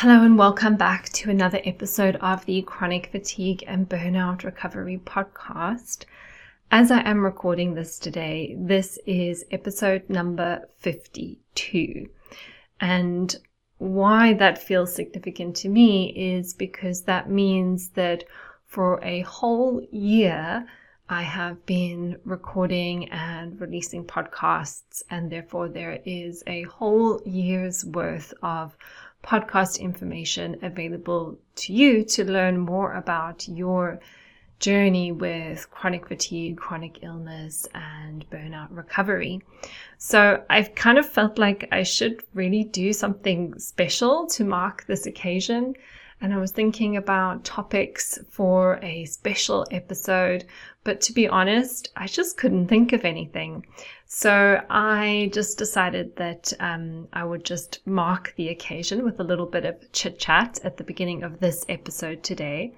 Hello, and welcome back to another episode of the Chronic Fatigue and Burnout Recovery Podcast. As I am recording this today, this is episode number 52. And why that feels significant to me is because that means that for a whole year, I have been recording and releasing podcasts, and therefore there is a whole year's worth of podcast information available to you to learn more about your journey with chronic fatigue, chronic illness, and burnout recovery. So I've kind of felt like I should really do something special to mark this occasion. And I was thinking about topics for a special episode, but to be honest, I just couldn't think of anything. So I just decided that um, I would just mark the occasion with a little bit of chit chat at the beginning of this episode today.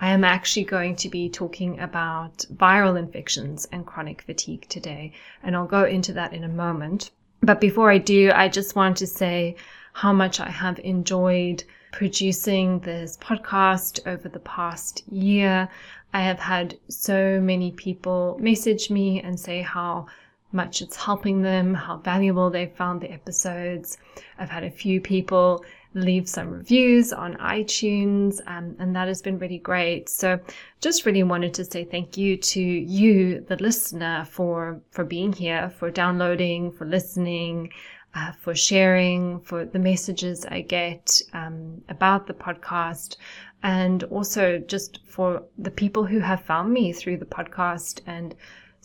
I am actually going to be talking about viral infections and chronic fatigue today, and I'll go into that in a moment. But before I do, I just want to say how much I have enjoyed producing this podcast over the past year. I have had so many people message me and say how much it's helping them, how valuable they've found the episodes. I've had a few people leave some reviews on iTunes, um, and that has been really great. So, just really wanted to say thank you to you, the listener, for for being here, for downloading, for listening. Uh, for sharing, for the messages I get um, about the podcast, and also just for the people who have found me through the podcast and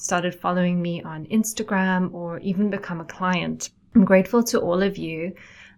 started following me on Instagram or even become a client. I'm grateful to all of you.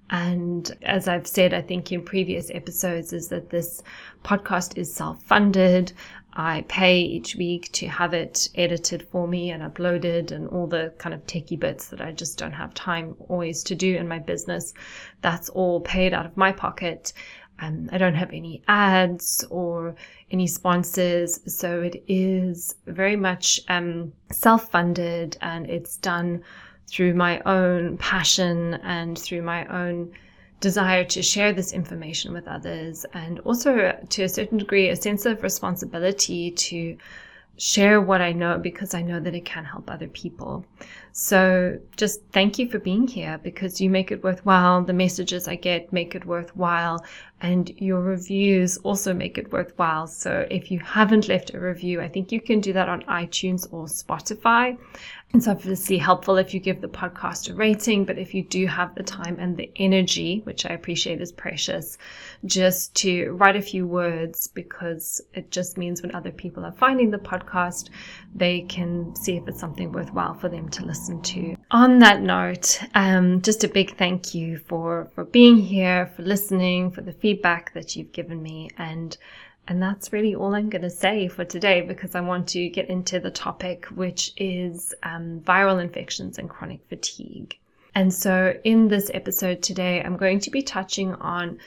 And as I've said, I think in previous episodes, is that this podcast is self funded. I pay each week to have it edited for me and uploaded and all the kind of techie bits that I just don't have time always to do in my business. That's all paid out of my pocket. Um, I don't have any ads or any sponsors. So it is very much um, self funded and it's done through my own passion and through my own desire to share this information with others and also to a certain degree a sense of responsibility to share what I know because I know that it can help other people. So just thank you for being here because you make it worthwhile. The messages I get make it worthwhile and your reviews also make it worthwhile. So if you haven't left a review, I think you can do that on iTunes or Spotify. It's obviously helpful if you give the podcast a rating, but if you do have the time and the energy, which I appreciate is precious, just to write a few words because it just means when other people are finding the podcast, they can see if it's something worthwhile for them to listen to. On that note, um, just a big thank you for, for being here, for listening, for the feedback that you've given me, and and that's really all I'm going to say for today because I want to get into the topic, which is um, viral infections and chronic fatigue. And so, in this episode today, I'm going to be touching on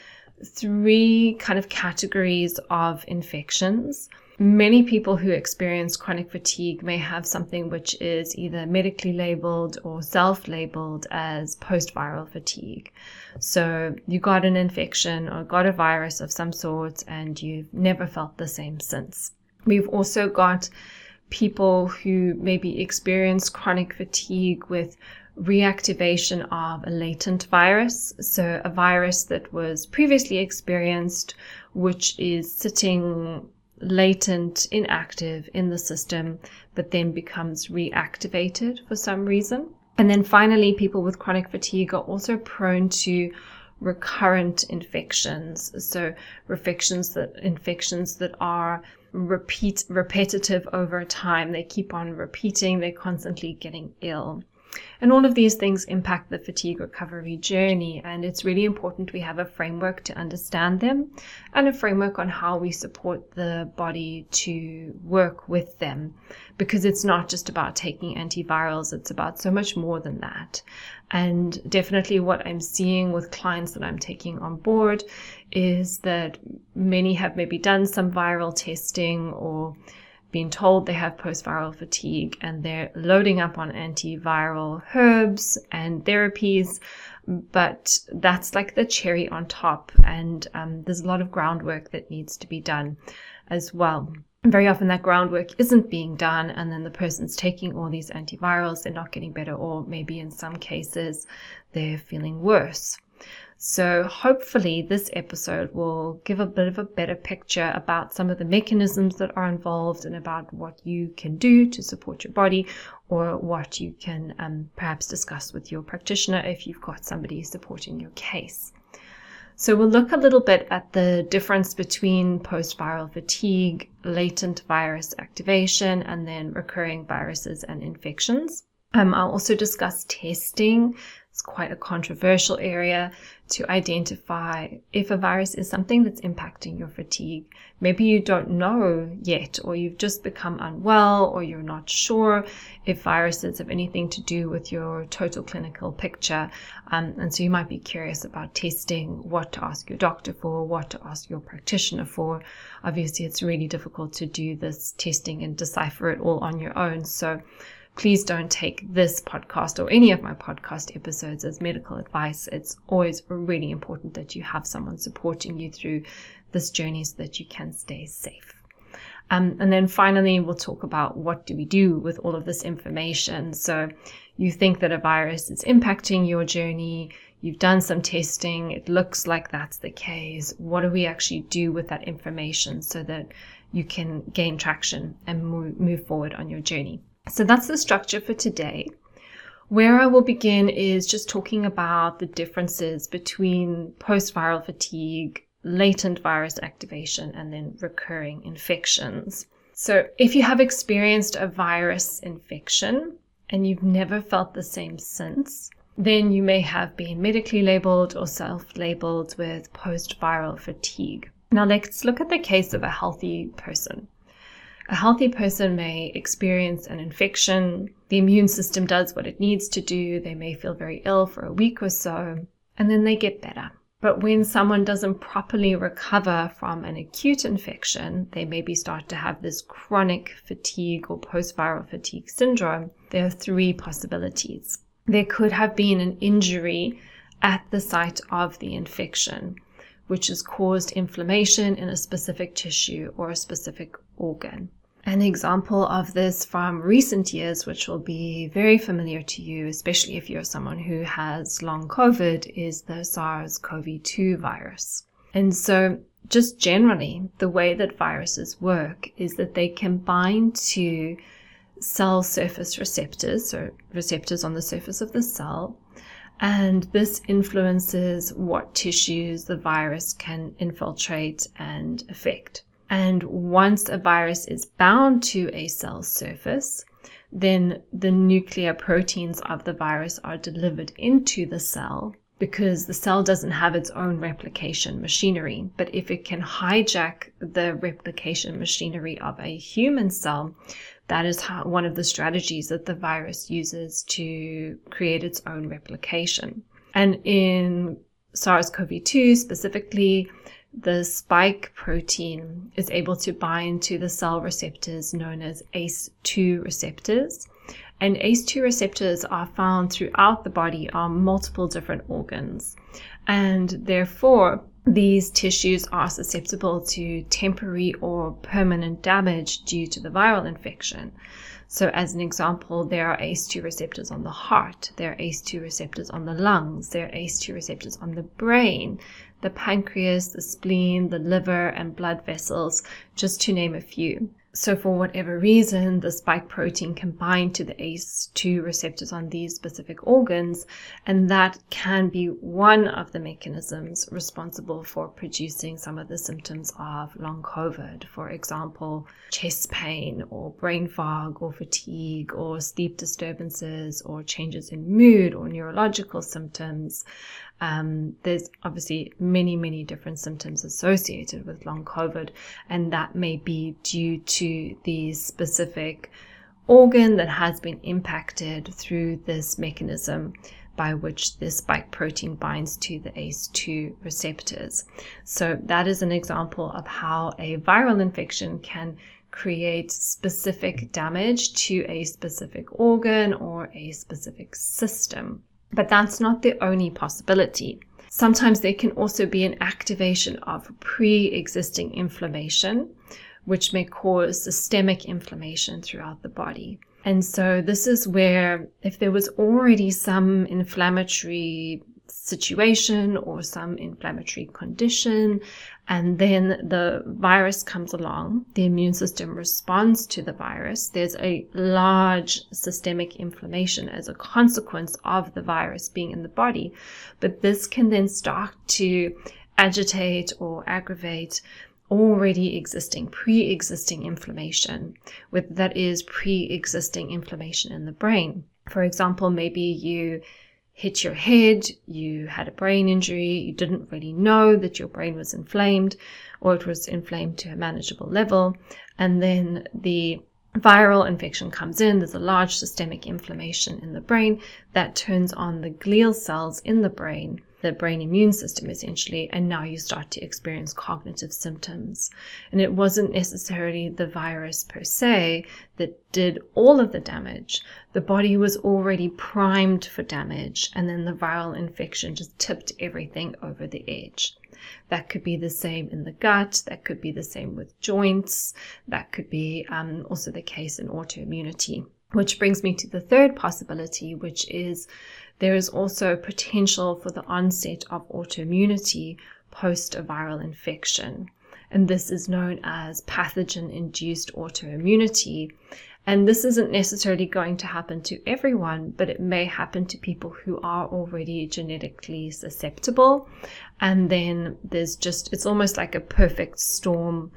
three kind of categories of infections. Many people who experience chronic fatigue may have something which is either medically labeled or self labeled as post viral fatigue. So you got an infection or got a virus of some sort and you've never felt the same since. We've also got people who maybe experience chronic fatigue with reactivation of a latent virus. So a virus that was previously experienced, which is sitting latent, inactive in the system, but then becomes reactivated for some reason. And then finally, people with chronic fatigue are also prone to recurrent infections. So infections that infections that are repeat repetitive over time. They keep on repeating, they're constantly getting ill. And all of these things impact the fatigue recovery journey. And it's really important we have a framework to understand them and a framework on how we support the body to work with them. Because it's not just about taking antivirals, it's about so much more than that. And definitely what I'm seeing with clients that I'm taking on board is that many have maybe done some viral testing or been told they have post viral fatigue and they're loading up on antiviral herbs and therapies, but that's like the cherry on top. And um, there's a lot of groundwork that needs to be done as well. Very often that groundwork isn't being done, and then the person's taking all these antivirals, they're not getting better, or maybe in some cases they're feeling worse. So, hopefully, this episode will give a bit of a better picture about some of the mechanisms that are involved and about what you can do to support your body or what you can um, perhaps discuss with your practitioner if you've got somebody supporting your case. So we'll look a little bit at the difference between post-viral fatigue, latent virus activation, and then recurring viruses and infections. Um, I'll also discuss testing it's quite a controversial area to identify if a virus is something that's impacting your fatigue. Maybe you don't know yet, or you've just become unwell, or you're not sure if viruses have anything to do with your total clinical picture. Um, and so you might be curious about testing, what to ask your doctor for, what to ask your practitioner for. Obviously, it's really difficult to do this testing and decipher it all on your own. So please don't take this podcast or any of my podcast episodes as medical advice. It's always really important that you have someone supporting you through this journey so that you can stay safe. Um, and then finally, we'll talk about what do we do with all of this information. So you think that a virus is impacting your journey. You've done some testing. It looks like that's the case. What do we actually do with that information so that you can gain traction and move, move forward on your journey? So that's the structure for today. Where I will begin is just talking about the differences between post viral fatigue, latent virus activation, and then recurring infections. So, if you have experienced a virus infection and you've never felt the same since, then you may have been medically labeled or self labeled with post viral fatigue. Now, let's look at the case of a healthy person. A healthy person may experience an infection. The immune system does what it needs to do. They may feel very ill for a week or so, and then they get better. But when someone doesn't properly recover from an acute infection, they maybe start to have this chronic fatigue or post viral fatigue syndrome. There are three possibilities. There could have been an injury at the site of the infection, which has caused inflammation in a specific tissue or a specific organ. An example of this from recent years, which will be very familiar to you, especially if you're someone who has long COVID, is the SARS CoV 2 virus. And so, just generally, the way that viruses work is that they can bind to cell surface receptors, so receptors on the surface of the cell, and this influences what tissues the virus can infiltrate and affect. And once a virus is bound to a cell surface, then the nuclear proteins of the virus are delivered into the cell because the cell doesn't have its own replication machinery. But if it can hijack the replication machinery of a human cell, that is how, one of the strategies that the virus uses to create its own replication. And in SARS CoV 2 specifically, the spike protein is able to bind to the cell receptors known as ACE2 receptors. And ACE2 receptors are found throughout the body on multiple different organs. And therefore, these tissues are susceptible to temporary or permanent damage due to the viral infection. So, as an example, there are ACE2 receptors on the heart, there are ACE2 receptors on the lungs, there are ACE2 receptors on the brain, the pancreas, the spleen, the liver, and blood vessels, just to name a few. So, for whatever reason, the spike protein can bind to the ACE2 receptors on these specific organs, and that can be one of the mechanisms responsible for producing some of the symptoms of long COVID. For example, chest pain, or brain fog, or fatigue, or sleep disturbances, or changes in mood, or neurological symptoms. Um, there's obviously many, many different symptoms associated with long COVID, and that may be due to the specific organ that has been impacted through this mechanism by which the spike protein binds to the ACE2 receptors. So, that is an example of how a viral infection can create specific damage to a specific organ or a specific system. But that's not the only possibility. Sometimes there can also be an activation of pre existing inflammation, which may cause systemic inflammation throughout the body. And so, this is where, if there was already some inflammatory situation or some inflammatory condition, and then the virus comes along, the immune system responds to the virus. There's a large systemic inflammation as a consequence of the virus being in the body. But this can then start to agitate or aggravate already existing, pre existing inflammation, with that is pre existing inflammation in the brain. For example, maybe you hit your head, you had a brain injury, you didn't really know that your brain was inflamed or it was inflamed to a manageable level, and then the viral infection comes in, there's a large systemic inflammation in the brain that turns on the glial cells in the brain the brain immune system essentially, and now you start to experience cognitive symptoms. And it wasn't necessarily the virus per se that did all of the damage. The body was already primed for damage, and then the viral infection just tipped everything over the edge. That could be the same in the gut. That could be the same with joints. That could be um, also the case in autoimmunity. Which brings me to the third possibility, which is there is also potential for the onset of autoimmunity post a viral infection. And this is known as pathogen induced autoimmunity. And this isn't necessarily going to happen to everyone, but it may happen to people who are already genetically susceptible. And then there's just, it's almost like a perfect storm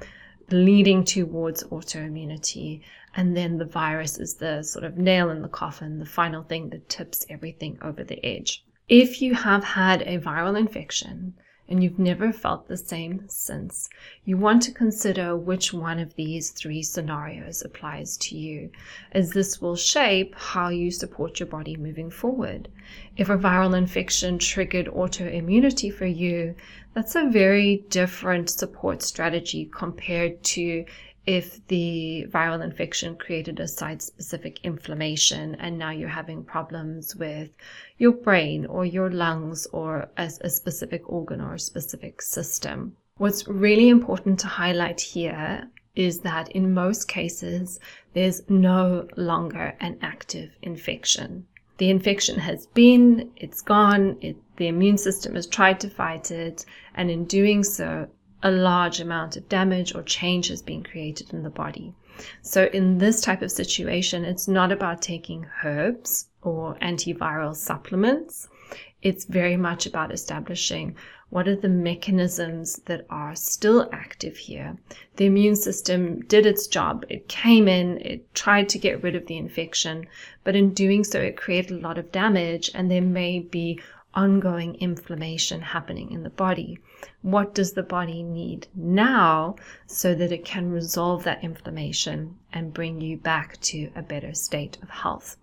leading towards autoimmunity. And then the virus is the sort of nail in the coffin, the final thing that tips everything over the edge. If you have had a viral infection and you've never felt the same since, you want to consider which one of these three scenarios applies to you, as this will shape how you support your body moving forward. If a viral infection triggered autoimmunity for you, that's a very different support strategy compared to if the viral infection created a site specific inflammation and now you're having problems with your brain or your lungs or a, a specific organ or a specific system. What's really important to highlight here is that in most cases, there's no longer an active infection. The infection has been, it's gone, the immune system has tried to fight it, and in doing so, a large amount of damage or change has been created in the body. So, in this type of situation, it's not about taking herbs or antiviral supplements. It's very much about establishing what are the mechanisms that are still active here. The immune system did its job. It came in, it tried to get rid of the infection, but in doing so, it created a lot of damage, and there may be ongoing inflammation happening in the body. What does the body need now so that it can resolve that inflammation and bring you back to a better state of health?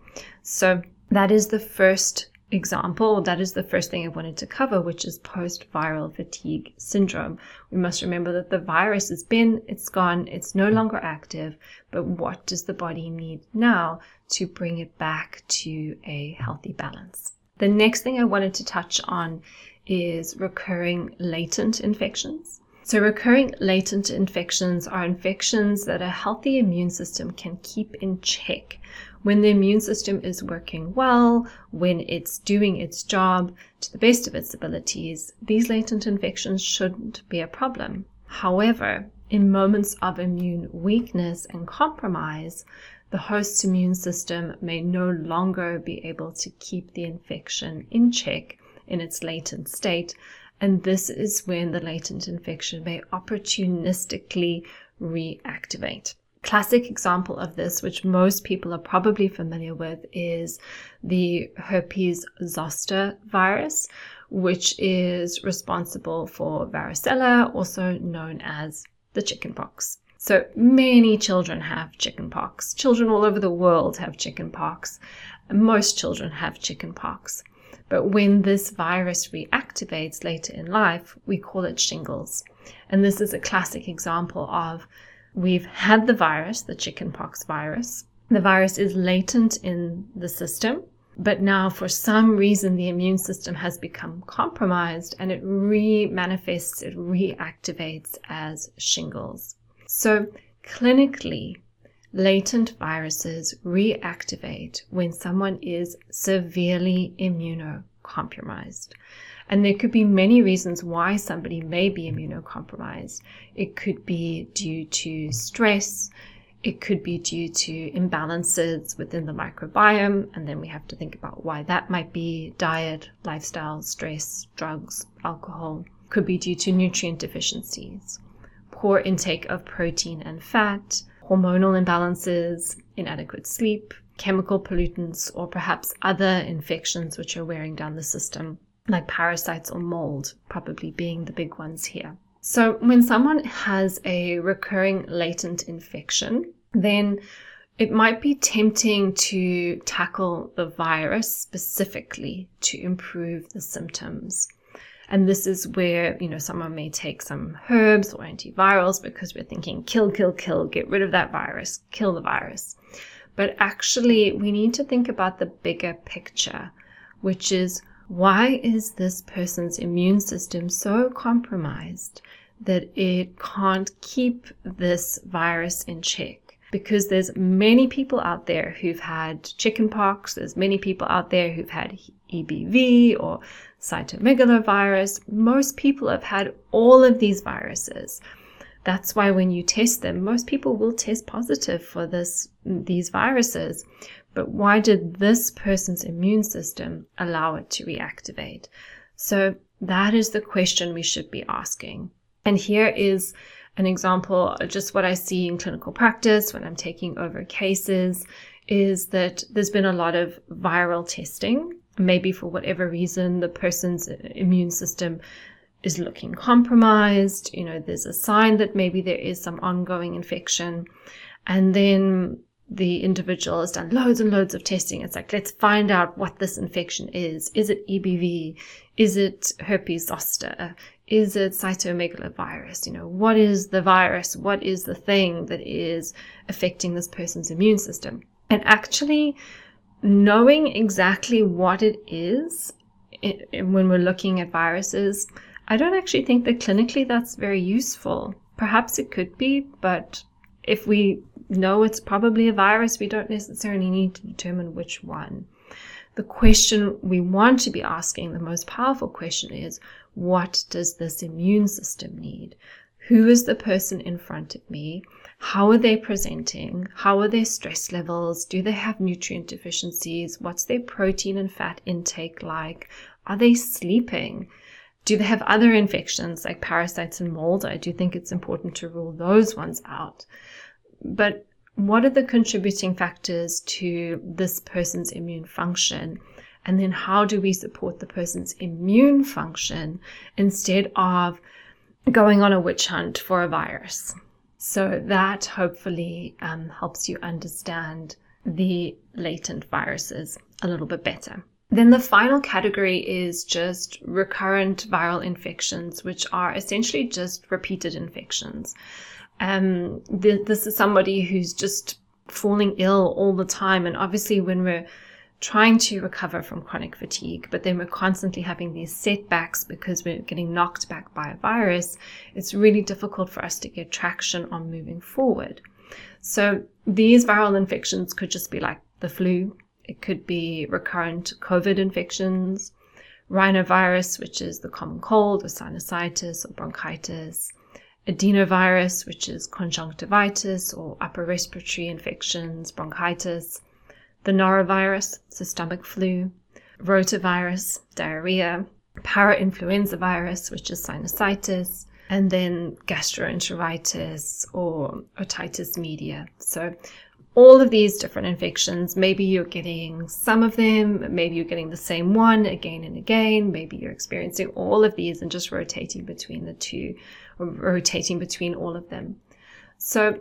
So, that is the first example. That is the first thing I wanted to cover, which is post viral fatigue syndrome. We must remember that the virus has been, it's gone, it's no longer active, but what does the body need now to bring it back to a healthy balance? The next thing I wanted to touch on is recurring latent infections. So, recurring latent infections are infections that a healthy immune system can keep in check. When the immune system is working well, when it's doing its job to the best of its abilities, these latent infections shouldn't be a problem. However, in moments of immune weakness and compromise, the host's immune system may no longer be able to keep the infection in check in its latent state. And this is when the latent infection may opportunistically reactivate. Classic example of this, which most people are probably familiar with, is the herpes zoster virus, which is responsible for varicella, also known as the chickenpox. So many children have chickenpox. Children all over the world have chickenpox. Most children have chickenpox. But when this virus reactivates later in life, we call it shingles. And this is a classic example of we've had the virus, the chickenpox virus. The virus is latent in the system. But now, for some reason, the immune system has become compromised and it re manifests, it reactivates as shingles. So, clinically, latent viruses reactivate when someone is severely immunocompromised. And there could be many reasons why somebody may be immunocompromised. It could be due to stress, it could be due to imbalances within the microbiome, and then we have to think about why that might be diet, lifestyle, stress, drugs, alcohol. Could be due to nutrient deficiencies, poor intake of protein and fat, hormonal imbalances, inadequate sleep, chemical pollutants, or perhaps other infections which are wearing down the system, like parasites or mold, probably being the big ones here. So, when someone has a recurring latent infection, then it might be tempting to tackle the virus specifically to improve the symptoms. And this is where, you know, someone may take some herbs or antivirals because we're thinking kill, kill, kill, get rid of that virus, kill the virus. But actually, we need to think about the bigger picture, which is why is this person's immune system so compromised that it can't keep this virus in check? Because there's many people out there who've had chickenpox, there's many people out there who've had EBV or cytomegalovirus. Most people have had all of these viruses. That's why when you test them, most people will test positive for this these viruses. But why did this person's immune system allow it to reactivate? So that is the question we should be asking. And here is an example, just what I see in clinical practice when I'm taking over cases is that there's been a lot of viral testing. Maybe for whatever reason, the person's immune system is looking compromised. You know, there's a sign that maybe there is some ongoing infection. And then the individual has done loads and loads of testing. It's like, let's find out what this infection is. Is it EBV? Is it herpes zoster? Is it cytomegalovirus? You know, what is the virus? What is the thing that is affecting this person's immune system? And actually, knowing exactly what it is it, when we're looking at viruses, I don't actually think that clinically that's very useful. Perhaps it could be, but if we know it's probably a virus, we don't necessarily need to determine which one. The question we want to be asking, the most powerful question is, what does this immune system need? Who is the person in front of me? How are they presenting? How are their stress levels? Do they have nutrient deficiencies? What's their protein and fat intake like? Are they sleeping? Do they have other infections like parasites and mold? I do think it's important to rule those ones out. But what are the contributing factors to this person's immune function? And then how do we support the person's immune function instead of going on a witch hunt for a virus? So that hopefully um, helps you understand the latent viruses a little bit better. Then the final category is just recurrent viral infections, which are essentially just repeated infections. Um, th- this is somebody who's just falling ill all the time. And obviously, when we're trying to recover from chronic fatigue, but then we're constantly having these setbacks because we're getting knocked back by a virus, it's really difficult for us to get traction on moving forward. So these viral infections could just be like the flu, it could be recurrent COVID infections, rhinovirus, which is the common cold or sinusitis or bronchitis, adenovirus, which is conjunctivitis or upper respiratory infections, bronchitis, the norovirus, so stomach flu, rotavirus, diarrhea, parainfluenza virus, which is sinusitis, and then gastroenteritis or otitis media. So all of these different infections. Maybe you're getting some of them, maybe you're getting the same one again and again, maybe you're experiencing all of these and just rotating between the two, or rotating between all of them. So,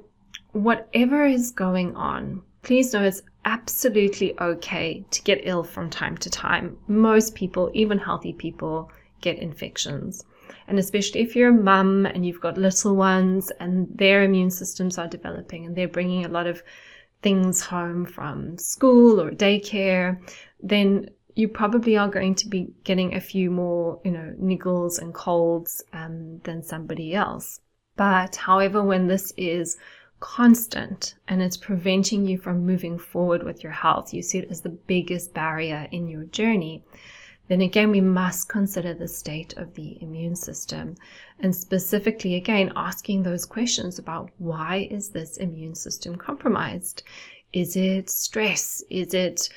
whatever is going on, please know it's absolutely okay to get ill from time to time. Most people, even healthy people, get infections. And especially if you're a mum and you've got little ones and their immune systems are developing and they're bringing a lot of things home from school or daycare, then you probably are going to be getting a few more, you know, niggles and colds um, than somebody else. But however, when this is constant and it's preventing you from moving forward with your health, you see it as the biggest barrier in your journey, then again, we must consider the state of the immune system and specifically again asking those questions about why is this immune system compromised? Is it stress? Is it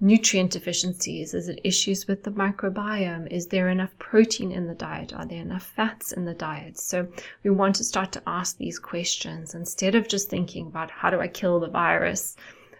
nutrient deficiencies? Is it issues with the microbiome? Is there enough protein in the diet? Are there enough fats in the diet? So we want to start to ask these questions instead of just thinking about how do I kill the virus?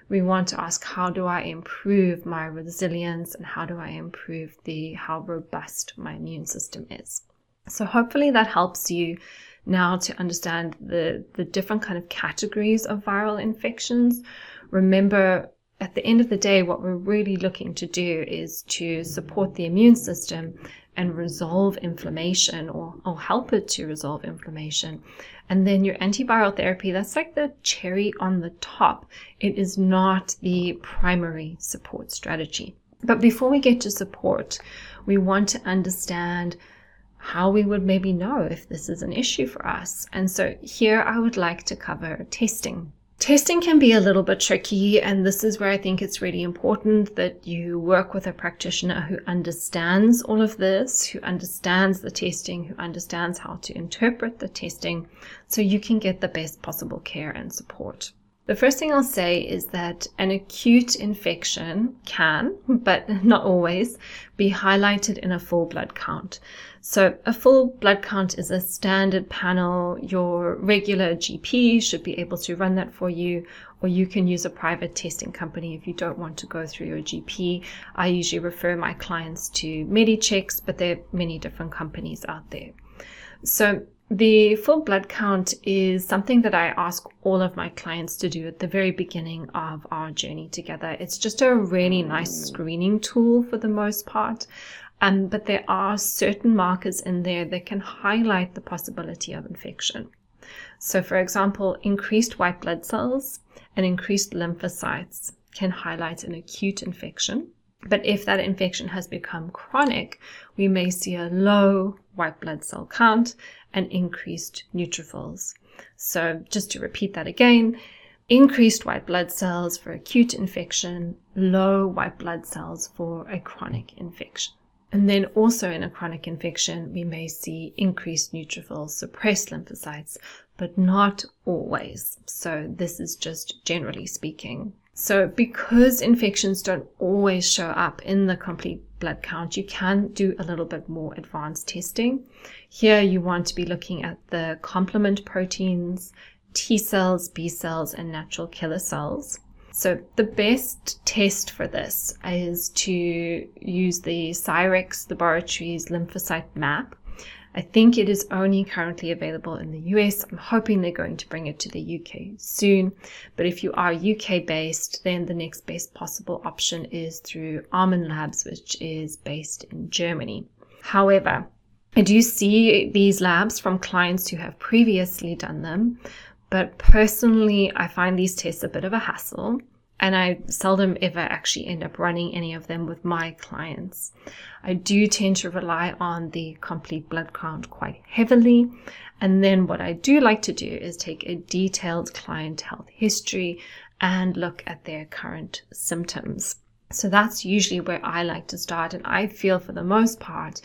We want to ask how do I improve my resilience and how do I improve the how robust my immune system is. So hopefully that helps you now to understand the, the different kind of categories of viral infections. Remember, at the end of the day, what we're really looking to do is to support the immune system and resolve inflammation or, or help it to resolve inflammation. And then your antiviral therapy, that's like the cherry on the top. It is not the primary support strategy. But before we get to support, we want to understand how we would maybe know if this is an issue for us. And so here I would like to cover testing. Testing can be a little bit tricky, and this is where I think it's really important that you work with a practitioner who understands all of this, who understands the testing, who understands how to interpret the testing, so you can get the best possible care and support. The first thing I'll say is that an acute infection can, but not always, be highlighted in a full blood count. So a full blood count is a standard panel. Your regular GP should be able to run that for you, or you can use a private testing company if you don't want to go through your GP. I usually refer my clients to MediChecks, but there are many different companies out there. So the full blood count is something that I ask all of my clients to do at the very beginning of our journey together. It's just a really nice screening tool for the most part. Um, but there are certain markers in there that can highlight the possibility of infection. So, for example, increased white blood cells and increased lymphocytes can highlight an acute infection. But if that infection has become chronic, we may see a low white blood cell count and increased neutrophils. So, just to repeat that again, increased white blood cells for acute infection, low white blood cells for a chronic infection. And then also in a chronic infection, we may see increased neutrophils, suppressed lymphocytes, but not always. So this is just generally speaking. So because infections don't always show up in the complete blood count, you can do a little bit more advanced testing. Here you want to be looking at the complement proteins, T cells, B cells, and natural killer cells. So the best test for this is to use the Cyrex Laboratories lymphocyte map. I think it is only currently available in the US. I'm hoping they're going to bring it to the UK soon. But if you are UK based, then the next best possible option is through Armin Labs, which is based in Germany. However, I do see these labs from clients who have previously done them, but personally, I find these tests a bit of a hassle and I seldom ever actually end up running any of them with my clients. I do tend to rely on the complete blood count quite heavily. And then what I do like to do is take a detailed client health history and look at their current symptoms. So that's usually where I like to start. And I feel for the most part,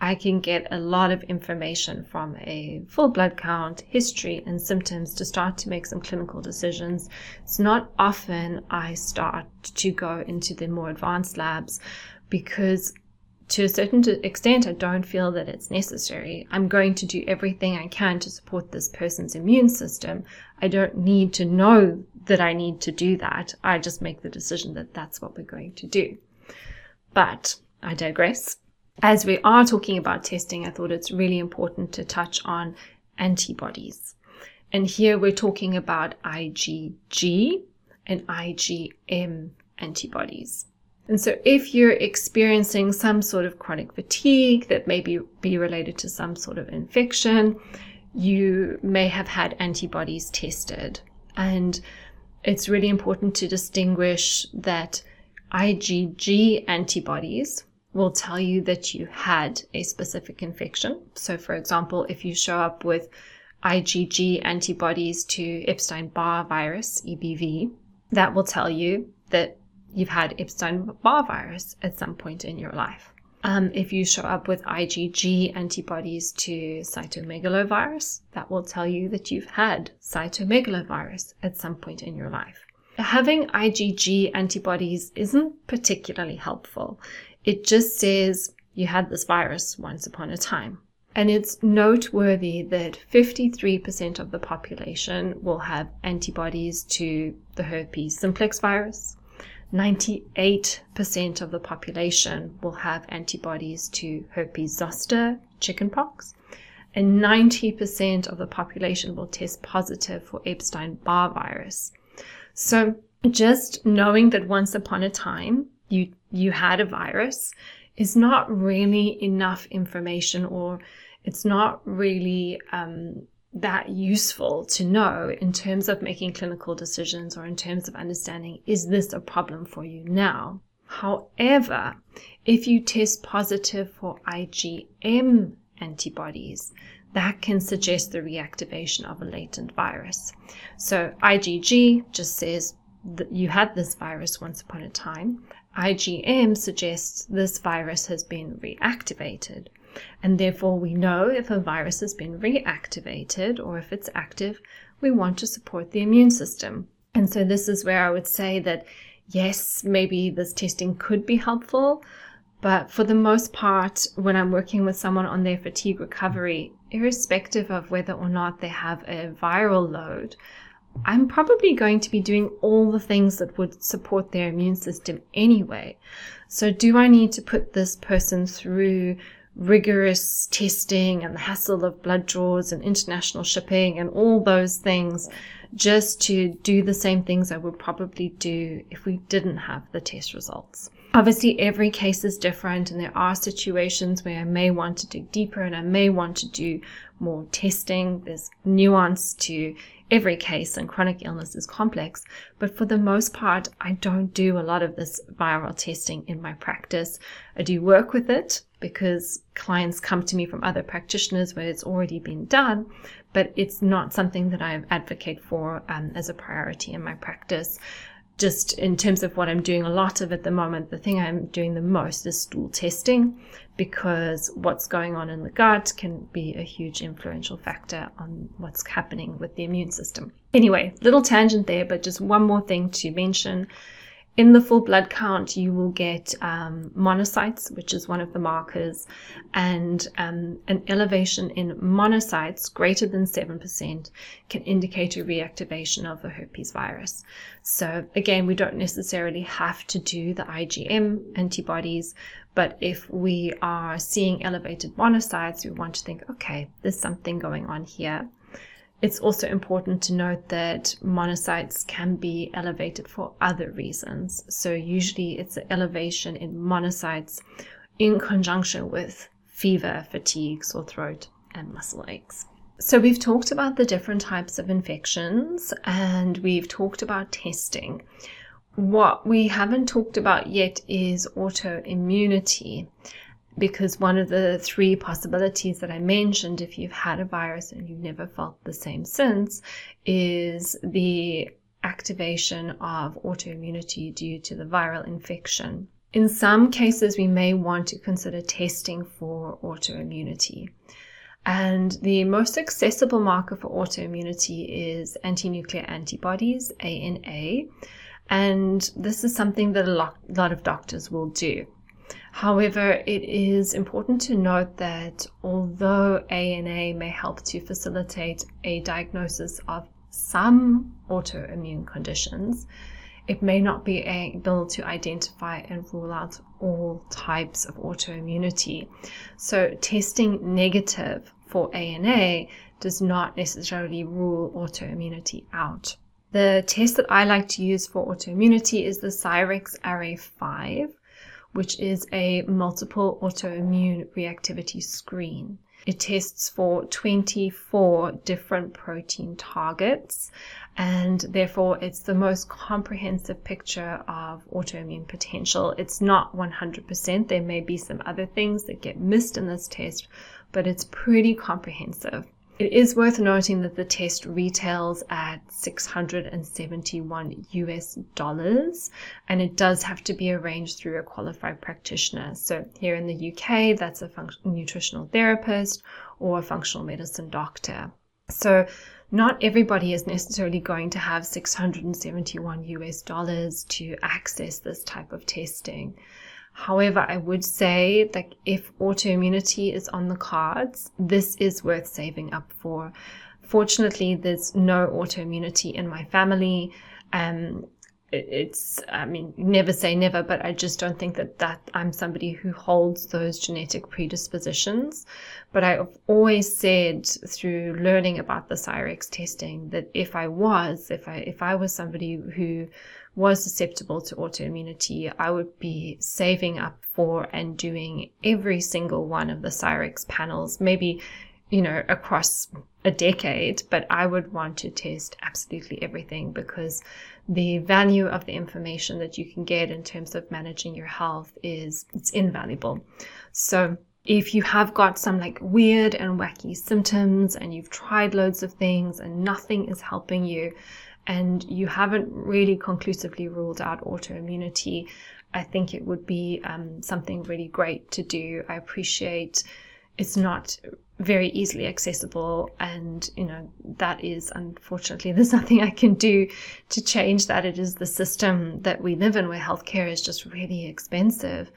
I can get a lot of information from a full blood count, history, and symptoms to start to make some clinical decisions. It's not often I start to go into the more advanced labs because to a certain extent, I don't feel that it's necessary. I'm going to do everything I can to support this person's immune system. I don't need to know that I need to do that. I just make the decision that that's what we're going to do. But I digress as we are talking about testing, I thought it's really important to touch on antibodies. And here we're talking about IgG and IgM antibodies. And so if you're experiencing some sort of chronic fatigue that may be, be related to some sort of infection, you may have had antibodies tested. And it's really important to distinguish that IgG antibodies will tell you that you had a specific infection. So, for example, if you show up with IgG antibodies to Epstein Barr virus, EBV, that will tell you that you've had Epstein Barr virus at some point in your life. Um, if you show up with IgG antibodies to cytomegalovirus, that will tell you that you've had cytomegalovirus at some point in your life. Having IgG antibodies isn't particularly helpful. It just says you had this virus once upon a time. And it's noteworthy that 53% of the population will have antibodies to the herpes simplex virus. 98% of the population will have antibodies to herpes zoster, chickenpox, and 90% of the population will test positive for Epstein Barr virus. So just knowing that once upon a time you, you had a virus is not really enough information or it's not really um, that useful to know in terms of making clinical decisions or in terms of understanding is this a problem for you now? However, if you test positive for IgM antibodies, that can suggest the reactivation of a latent virus. So IgG just says that you had this virus once upon a time. IgM suggests this virus has been reactivated. And therefore, we know if a virus has been reactivated or if it's active, we want to support the immune system. And so, this is where I would say that yes, maybe this testing could be helpful, but for the most part, when I'm working with someone on their fatigue recovery, irrespective of whether or not they have a viral load, I'm probably going to be doing all the things that would support their immune system anyway. So, do I need to put this person through rigorous testing and the hassle of blood draws and international shipping and all those things just to do the same things I would probably do if we didn't have the test results. Obviously, every case is different, and there are situations where I may want to dig deeper and I may want to do more testing. There's nuance to every case, and chronic illness is complex. But for the most part, I don't do a lot of this viral testing in my practice. I do work with it because clients come to me from other practitioners where it's already been done, but it's not something that I advocate for um, as a priority in my practice. Just in terms of what I'm doing a lot of at the moment, the thing I'm doing the most is stool testing because what's going on in the gut can be a huge influential factor on what's happening with the immune system. Anyway, little tangent there, but just one more thing to mention in the full blood count, you will get um, monocytes, which is one of the markers, and um, an elevation in monocytes greater than 7% can indicate a reactivation of the herpes virus. So, again, we don't necessarily have to do the IgM antibodies, but if we are seeing elevated monocytes, we want to think, okay, there's something going on here. It's also important to note that monocytes can be elevated for other reasons. So, usually, it's an elevation in monocytes in conjunction with fever, fatigue, sore throat, and muscle aches. So, we've talked about the different types of infections and we've talked about testing. What we haven't talked about yet is autoimmunity because one of the three possibilities that I mentioned, if you've had a virus and you've never felt the same since, is the activation of autoimmunity due to the viral infection. In some cases, we may want to consider testing for autoimmunity. And the most accessible marker for autoimmunity is anti-nuclear antibodies, ANA. And this is something that a lot, lot of doctors will do. However, it is important to note that although ANA may help to facilitate a diagnosis of some autoimmune conditions, it may not be able to identify and rule out all types of autoimmunity. So, testing negative for ANA does not necessarily rule autoimmunity out. The test that I like to use for autoimmunity is the Cyrex Array 5 which is a multiple autoimmune reactivity screen. It tests for 24 different protein targets, and therefore it's the most comprehensive picture of autoimmune potential. It's not 100%, there may be some other things that get missed in this test, but it's pretty comprehensive. It is worth noting that the test retails at 671 US dollars and it does have to be arranged through a qualified practitioner. So here in the UK, that's a nutritional therapist or a functional medicine doctor. So not everybody is necessarily going to have 671 US dollars to access this type of testing. However, I would say that if autoimmunity is on the cards, this is worth saving up for. Fortunately, there's no autoimmunity in my family. Um, it's i mean never say never but i just don't think that that i'm somebody who holds those genetic predispositions but i've always said through learning about the cyrex testing that if i was if i if i was somebody who was susceptible to autoimmunity, I would be saving up for and doing every single one of the Cyrex panels, maybe, you know, across a decade, but I would want to test absolutely everything because the value of the information that you can get in terms of managing your health is it's invaluable. So if you have got some like weird and wacky symptoms and you've tried loads of things and nothing is helping you, and you haven't really conclusively ruled out autoimmunity, I think it would be um, something really great to do. I appreciate it's not very easily accessible, and you know that is unfortunately there's nothing I can do to change that. It is the system that we live in where healthcare is just really expensive,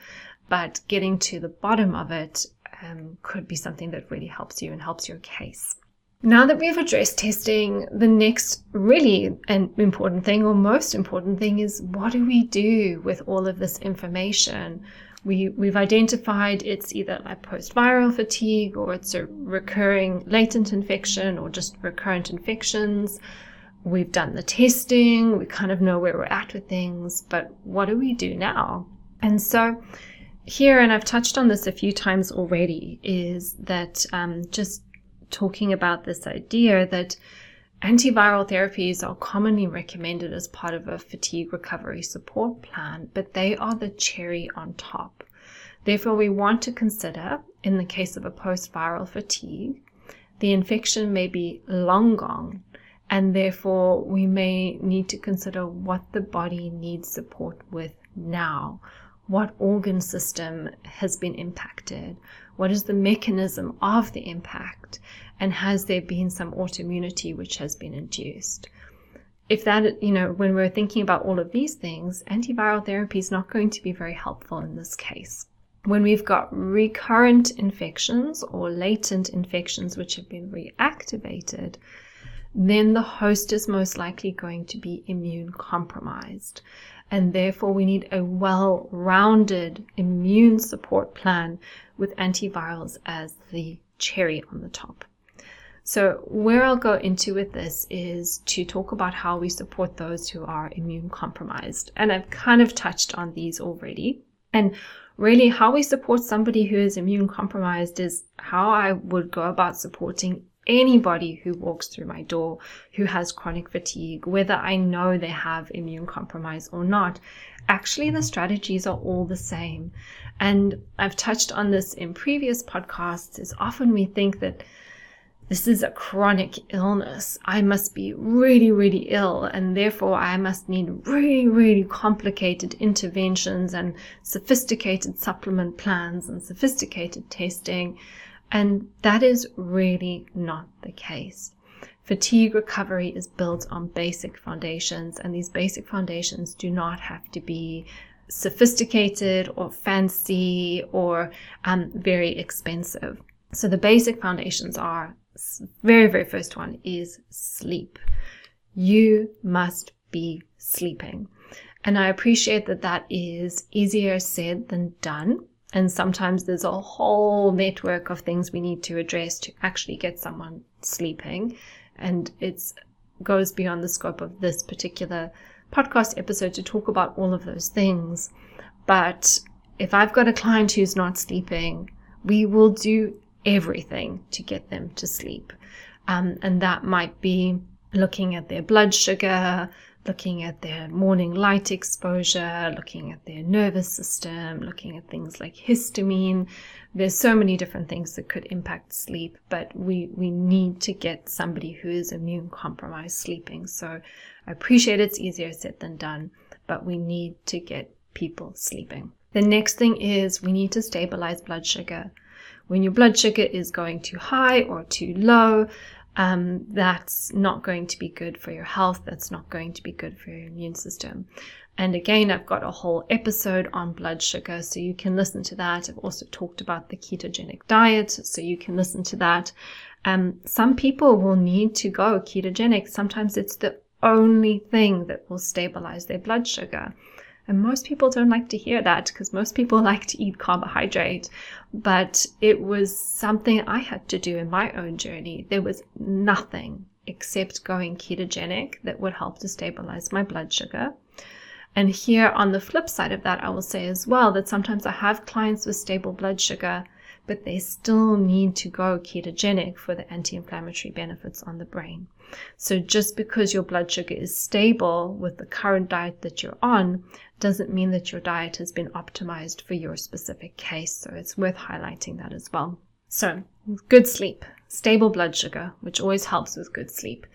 but getting to the bottom of it um, could be something that really helps you and helps your case. Now that we've addressed testing, the next really an important thing or most important thing is what do we do with all of this information? We, we've identified it's either like post-viral fatigue or it's a recurring latent infection or just recurrent infections. We've done the testing, we kind of know where we're at with things, but what do we do now? And so here, and I've touched on this a few times already, is that um, just talking about this idea that antiviral therapies are commonly recommended as part of a fatigue recovery support plan, but they are the cherry on top. Therefore, we want to consider, in the case of a post viral fatigue, the infection may be long gone, and therefore we may need to consider what the body needs support with now. What organ system has been impacted? What is the mechanism of the impact? And has there been some autoimmunity which has been induced? If that, you know, when we're thinking about all of these things, antiviral therapy is not going to be very helpful in this case. When we've got recurrent infections or latent infections which have been reactivated, then the host is most likely going to be immune compromised and therefore we need a well rounded immune support plan with antivirals as the cherry on the top. So, where I'll go into with this is to talk about how we support those who are immune compromised. And I've kind of touched on these already. And really, how we support somebody who is immune compromised is how I would go about supporting anybody who walks through my door who has chronic fatigue, whether I know they have immune compromise or not. Actually, the strategies are all the same. And I've touched on this in previous podcasts, is often we think that this is a chronic illness. I must be really, really ill, and therefore I must need really, really complicated interventions and sophisticated supplement plans and sophisticated testing. And that is really not the case. Fatigue recovery is built on basic foundations, and these basic foundations do not have to be sophisticated or fancy or um, very expensive. So the basic foundations are very, very first one is sleep. You must be sleeping. And I appreciate that that is easier said than done and sometimes there's a whole network of things we need to address to actually get someone sleeping. And it goes beyond the scope of this particular podcast episode to talk about all of those things. But if I've got a client who's not sleeping, we will do everything to get them to sleep. Um, and that might be looking at their blood sugar, looking at their morning light exposure, looking at their nervous system, looking at things like histamine. There's so many different things that could impact sleep, but we, we need to get somebody who is immune compromised sleeping. So I appreciate it's easier said than done, but we need to get people sleeping. The next thing is we need to stabilize blood sugar. When your blood sugar is going too high or too low, um, that's not going to be good for your health. That's not going to be good for your immune system. And again, I've got a whole episode on blood sugar, so you can listen to that. I've also talked about the ketogenic diet, so you can listen to that. Um, some people will need to go ketogenic. Sometimes it's the only thing that will stabilize their blood sugar. And most people don't like to hear that because most people like to eat carbohydrate. But it was something I had to do in my own journey. There was nothing except going ketogenic that would help to stabilize my blood sugar. And here on the flip side of that, I will say as well that sometimes I have clients with stable blood sugar, but they still need to go ketogenic for the anti inflammatory benefits on the brain. So just because your blood sugar is stable with the current diet that you're on doesn't mean that your diet has been optimized for your specific case. So it's worth highlighting that as well. So good sleep, stable blood sugar, which always helps with good sleep,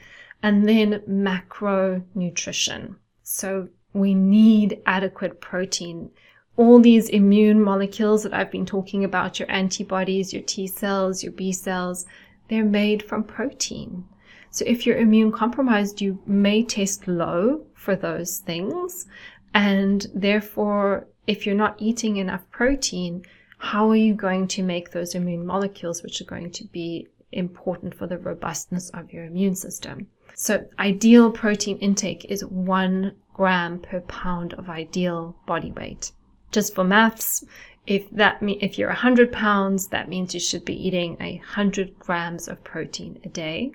and then macronutrition. So we need adequate protein. All these immune molecules that I've been talking about, your antibodies, your T cells, your B cells, they're made from protein. So if you're immune compromised, you may test low for those things. And therefore, if you're not eating enough protein, how are you going to make those immune molecules, which are going to be important for the robustness of your immune system? So ideal protein intake is one gram per pound of ideal body weight. Just for maths, if that me- if you're 100 pounds, that means you should be eating 100 grams of protein a day.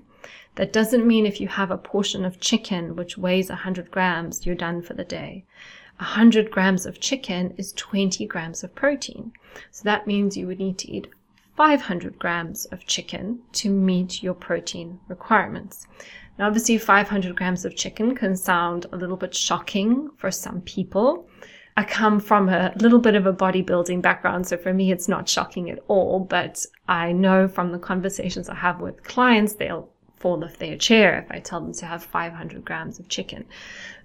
That doesn't mean if you have a portion of chicken which weighs 100 grams, you're done for the day. 100 grams of chicken is 20 grams of protein. So that means you would need to eat 500 grams of chicken to meet your protein requirements. Now, obviously, 500 grams of chicken can sound a little bit shocking for some people. I come from a little bit of a bodybuilding background, so for me, it's not shocking at all. But I know from the conversations I have with clients, they'll fall off their chair if I tell them to have 500 grams of chicken.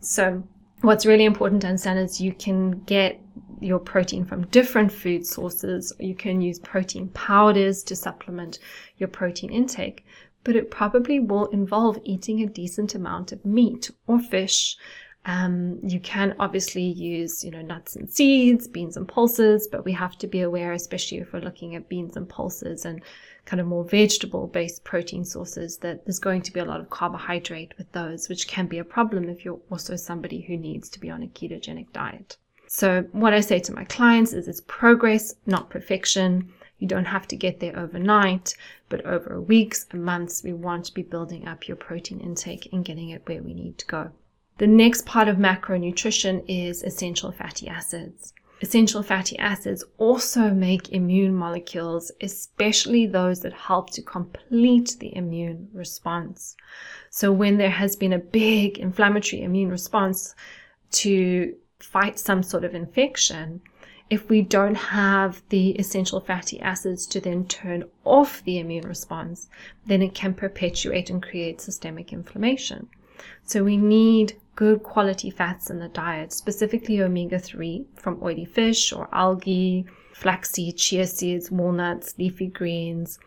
So what's really important to understand is you can get your protein from different food sources. You can use protein powders to supplement your protein intake, but it probably will involve eating a decent amount of meat or fish. Um, you can obviously use, you know, nuts and seeds, beans and pulses, but we have to be aware, especially if we're looking at beans and pulses and kind of more vegetable based protein sources that there's going to be a lot of carbohydrate with those, which can be a problem if you're also somebody who needs to be on a ketogenic diet. So, what I say to my clients is it's progress, not perfection. You don't have to get there overnight, but over weeks and months, we want to be building up your protein intake and getting it where we need to go. The next part of macronutrition is essential fatty acids. Essential fatty acids also make immune molecules, especially those that help to complete the immune response. So when there has been a big inflammatory immune response to fight some sort of infection, if we don't have the essential fatty acids to then turn off the immune response, then it can perpetuate and create systemic inflammation. So we need good quality fats in the diet, specifically omega 3 from oily fish or algae, flaxseed, chia seeds, walnuts, leafy greens.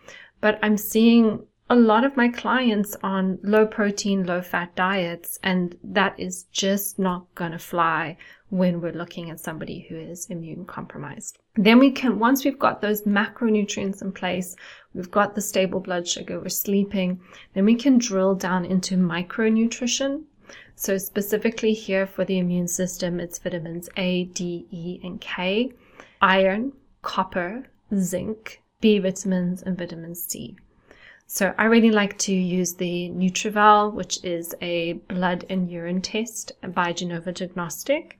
But I'm seeing a lot of my clients on low protein, low fat diets, and that is just not going to fly when we're looking at somebody who is immune compromised. Then we can, once we've got those macronutrients in place, we've got the stable blood sugar, we're sleeping, then we can drill down into micronutrition. So specifically here for the immune system, it's vitamins A, D, E, and K, iron, copper, zinc, B vitamins, and vitamin C. So I really like to use the NutrEval, which is a blood and urine test by Genova Diagnostic.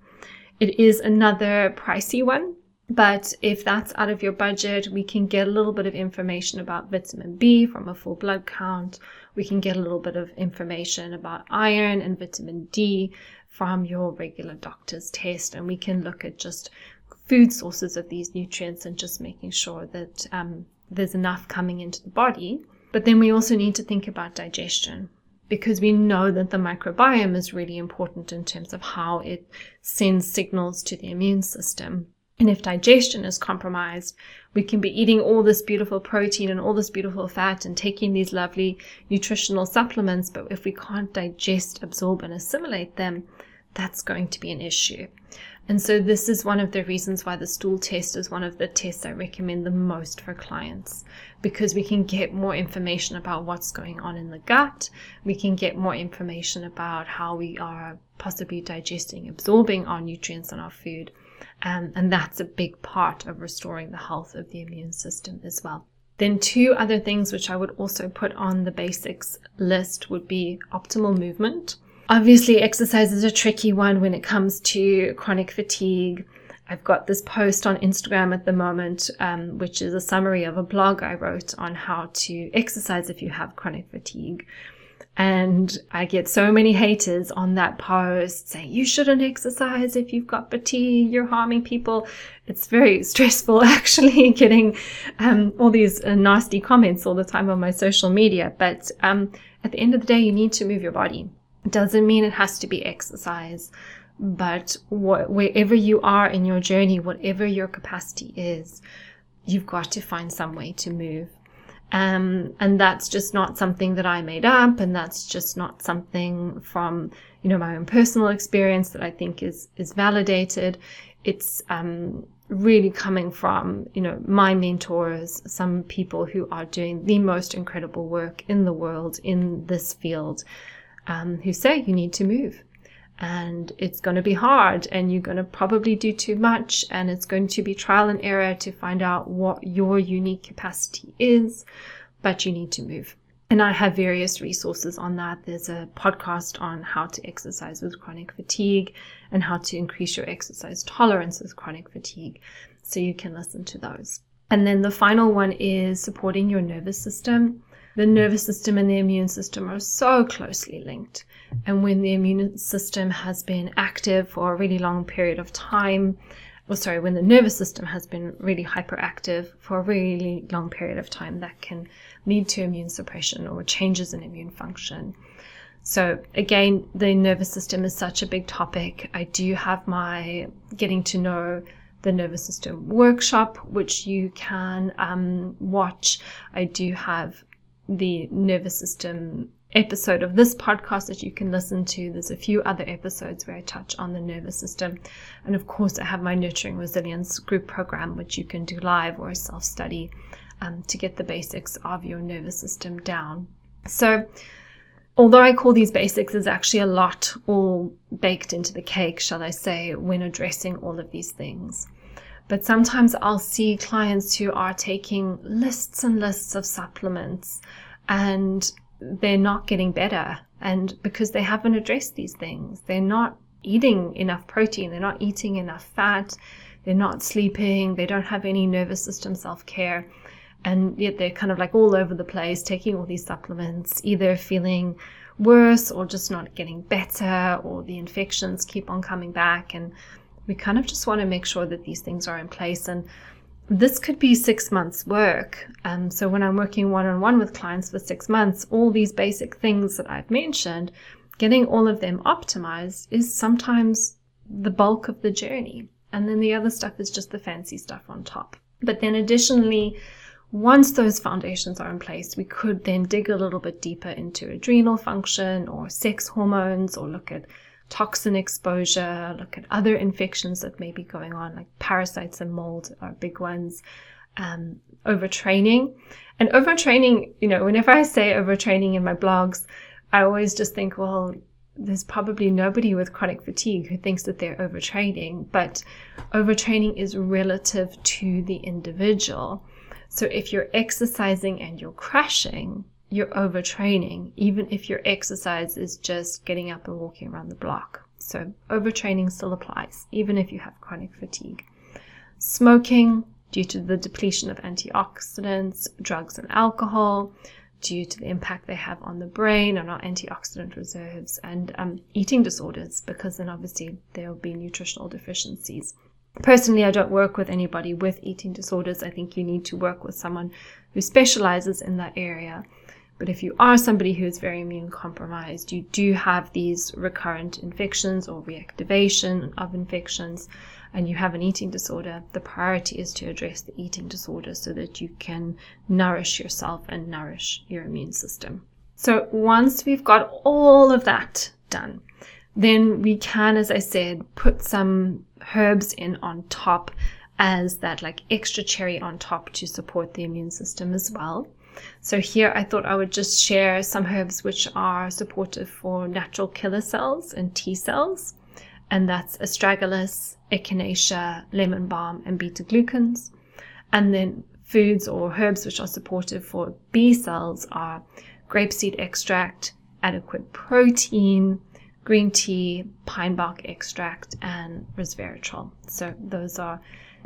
It is another pricey one, But if that's out of your budget, we can get a little bit of information about vitamin B from a full blood count. We can get a little bit of information about iron and vitamin D from your regular doctor's test. And we can look at just food sources of these nutrients and just making sure that um, there's enough coming into the body. But then we also need to think about digestion because we know that the microbiome is really important in terms of how it sends signals to the immune system. And if digestion is compromised, we can be eating all this beautiful protein and all this beautiful fat and taking these lovely nutritional supplements, but if we can't digest, absorb, and assimilate them, that's going to be an issue. And so, this is one of the reasons why the stool test is one of the tests I recommend the most for clients because we can get more information about what's going on in the gut. We can get more information about how we are possibly digesting, absorbing our nutrients and our food. Um, and that's a big part of restoring the health of the immune system as well. Then, two other things which I would also put on the basics list would be optimal movement. Obviously, exercise is a tricky one when it comes to chronic fatigue. I've got this post on Instagram at the moment, um, which is a summary of a blog I wrote on how to exercise if you have chronic fatigue. And I get so many haters on that post saying, you shouldn't exercise if you've got fatigue, you're harming people. It's very stressful actually getting um, all these uh, nasty comments all the time on my social media. But um, at the end of the day, you need to move your body. It doesn't mean it has to be exercise, but wh- wherever you are in your journey, whatever your capacity is, you've got to find some way to move. Um, and that's just not something that I made up, and that's just not something from you know my own personal experience that I think is is validated. It's um, really coming from you know my mentors, some people who are doing the most incredible work in the world in this field, um, who say you need to move and it's going to be hard and you're going to probably do too much and it's going to be trial and error to find out what your unique capacity is but you need to move. And i have various resources on that. There's a podcast on how to exercise with chronic fatigue and how to increase your exercise tolerance with chronic fatigue so you can listen to those. And then the final one is supporting your nervous system the nervous system and the immune system are so closely linked. And when the immune system has been active for a really long period of time, or sorry, when the nervous system has been really hyperactive for a really long period of time, that can lead to immune suppression or changes in immune function. So, again, the nervous system is such a big topic. I do have my getting to know the nervous system workshop, which you can um, watch. I do have the nervous system episode of this podcast that you can listen to. There's a few other episodes where I touch on the nervous system. And of course, I have my Nurturing Resilience group program, which you can do live or self study um, to get the basics of your nervous system down. So, although I call these basics, there's actually a lot all baked into the cake, shall I say, when addressing all of these things. But sometimes I'll see clients who are taking lists and lists of supplements and they're not getting better. And because they haven't addressed these things, they're not eating enough protein, they're not eating enough fat, they're not sleeping, they don't have any nervous system self care. And yet they're kind of like all over the place taking all these supplements, either feeling worse or just not getting better, or the infections keep on coming back. And we kind of just want to make sure that these things are in place. And this could be six months' work. Um, so when I'm working one on one with clients for six months, all these basic things that I've mentioned, getting all of them optimized is sometimes the bulk of the journey. And then the other stuff is just the fancy stuff on top. But then additionally, once those foundations are in place, we could then dig a little bit deeper into adrenal function or sex hormones or look at toxin exposure, look at other infections that may be going on, like parasites and mold are big ones, um, overtraining. And overtraining, you know, whenever I say overtraining in my blogs, I always just think, well, there's probably nobody with chronic fatigue who thinks that they're overtraining, but overtraining is relative to the individual. So if you're exercising and you're crashing, you're overtraining, even if your exercise is just getting up and walking around the block. So, overtraining still applies, even if you have chronic fatigue. smoking due to the depletion of antioxidants, drugs, and alcohol, due to the impact they have on the brain and our antioxidant reserves, and um, eating disorders, because then obviously there will be nutritional deficiencies. Personally, I don't work with anybody with eating disorders. I think you need to work with someone who specializes in that area. But if you are somebody who is very immune compromised, you do have these recurrent infections or reactivation of infections, and you have an eating disorder, the priority is to address the eating disorder so that you can nourish yourself and nourish your immune system. So once we've got all of that done, then we can, as I said, put some herbs in on top as that like extra cherry on top to support the immune system as well. So here I thought I would just share some herbs which are supportive for natural killer cells and T cells. And that's astragalus, echinacea, lemon balm, and beta glucans. And then foods or herbs which are supportive for B cells are grapeseed extract, adequate protein, green tea, pine bark extract, and resveratrol. So those are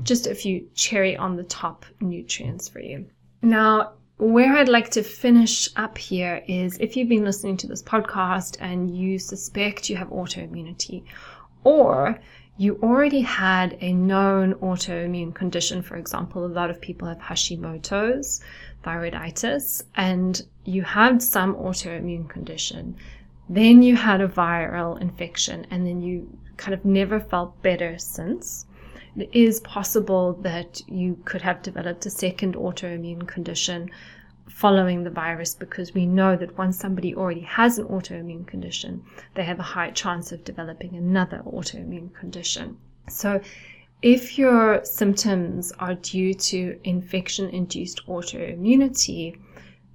just a few cherry on the top nutrients for you. Now, where I'd like to finish up here is if you've been listening to this podcast and you suspect you have autoimmunity, or you already had a known autoimmune condition, for example, a lot of people have Hashimoto's, thyroiditis, and you had some autoimmune condition then you had a viral infection, and then you kind of never felt better since. It is possible that you could have developed a second autoimmune condition following the virus because we know that once somebody already has an autoimmune condition, they have a high chance of developing another autoimmune condition. So, if your symptoms are due to infection induced autoimmunity,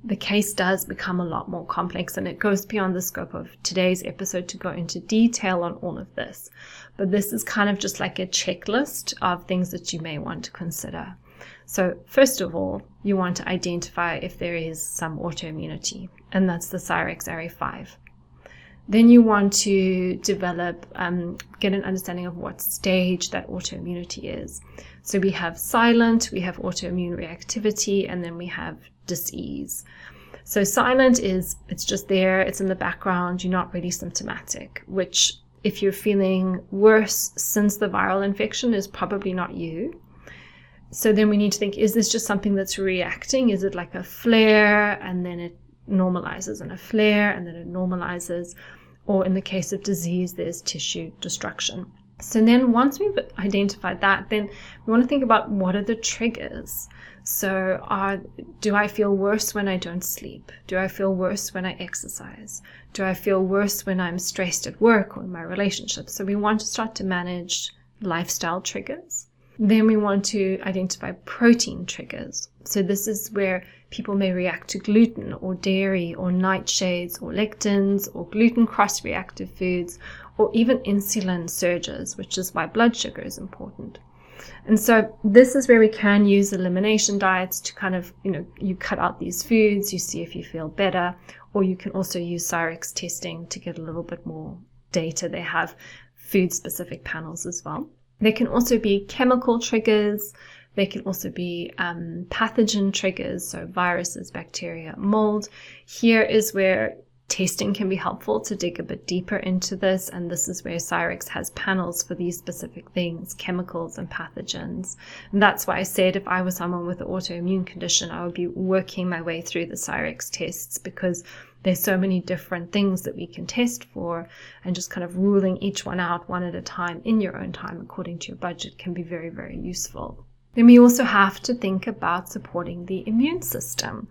the case does become a lot more complex and it goes beyond the scope of today's episode to go into detail on all of this. But this is kind of just like a checklist of things that you may want to consider. So, first of all, you want to identify if there is some autoimmunity, and that's the Cyrex Array 5. Then you want to develop, um, get an understanding of what stage that autoimmunity is. So we have silent, we have autoimmune reactivity, and then we have disease. So silent is it's just there, it's in the background, you're not really symptomatic, which if you're feeling worse since the viral infection is probably not you. So then we need to think is this just something that's reacting? Is it like a flare and then it normalizes and a flare and then it normalizes? Or in the case of disease, there's tissue destruction. So then once we've identified that, then we want to think about what are the triggers. So, uh, do I feel worse when I don't sleep? Do I feel worse when I exercise? Do I feel worse when I'm stressed at work or in my relationship? So, we want to start to manage lifestyle triggers. Then we want to identify protein triggers. So, this is where people may react to gluten or dairy or nightshades or lectins or gluten cross reactive foods or even insulin surges, which is why blood sugar is important. And so this is where we can use elimination diets to kind of, you know, you cut out these foods, you see if you feel better, or you can also use Cyrex testing to get a little bit more data. They have food specific panels as well. There can also be chemical triggers. They can also be um, pathogen triggers, so viruses, bacteria, mold. Here is where testing can be helpful to dig a bit deeper into this. And this is where Cyrex has panels for these specific things, chemicals and pathogens. And that's why I said if I was someone with an autoimmune condition, I would be working my way through the Cyrex tests because there's so many different things that we can test for and just kind of ruling each one out one at a time in your own time according to your budget can be very, very useful. Then we also have to think about supporting the immune system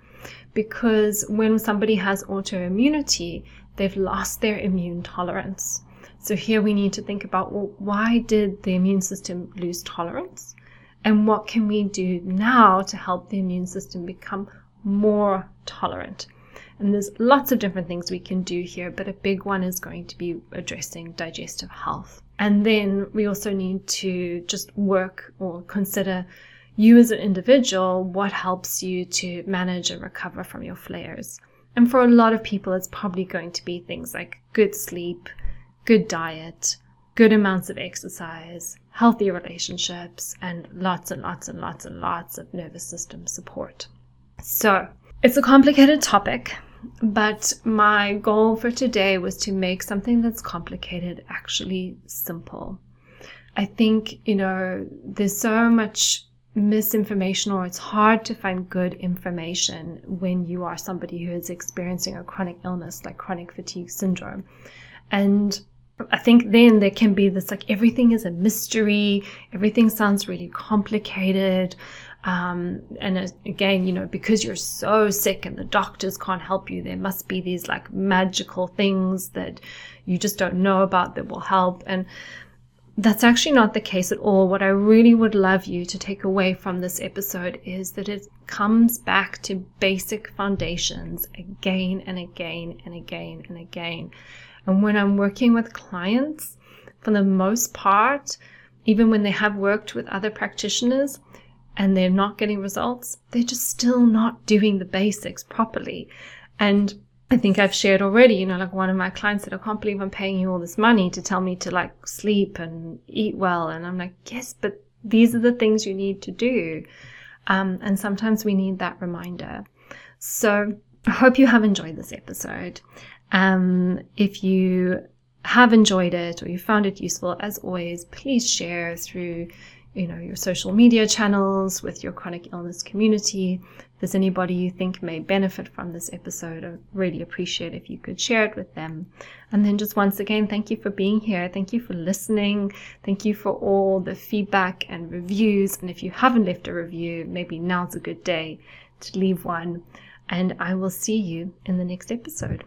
because when somebody has autoimmunity, they've lost their immune tolerance. So here we need to think about well, why did the immune system lose tolerance? And what can we do now to help the immune system become more tolerant? And there's lots of different things we can do here, but a big one is going to be addressing digestive health. And then we also need to just work or consider you as an individual, what helps you to manage and recover from your flares. And for a lot of people, it's probably going to be things like good sleep, good diet, good amounts of exercise, healthy relationships, and lots and lots and lots and lots of nervous system support. So, it's a complicated topic, but my goal for today was to make something that's complicated actually simple. I think, you know, there's so much misinformation or it's hard to find good information when you are somebody who is experiencing a chronic illness like chronic fatigue syndrome. And I think then there can be this like everything is a mystery, everything sounds really complicated. Um, and again, you know, because you're so sick and the doctors can't help you, there must be these like magical things that you just don't know about that will help. And that's actually not the case at all. What I really would love you to take away from this episode is that it comes back to basic foundations again and again and again and again. And when I'm working with clients, for the most part, even when they have worked with other practitioners and they're not getting results, they're just still not doing the basics properly. And I think I've shared already, you know, like one of my clients said, I can't believe I'm paying you all this money to tell me to like sleep and eat well. And I'm like, yes, but these are the things you need to do. Um, and sometimes we need that reminder. So I hope you have enjoyed this episode. Um, if you have enjoyed it or you found it useful, as always, please share through you know your social media channels with your chronic illness community there's anybody you think may benefit from this episode i really appreciate if you could share it with them. And then just once again thank you for being here. Thank you for listening. Thank you for all the feedback and reviews. And if you haven't left a review maybe now's a good day to leave one. And i will see you in the next episode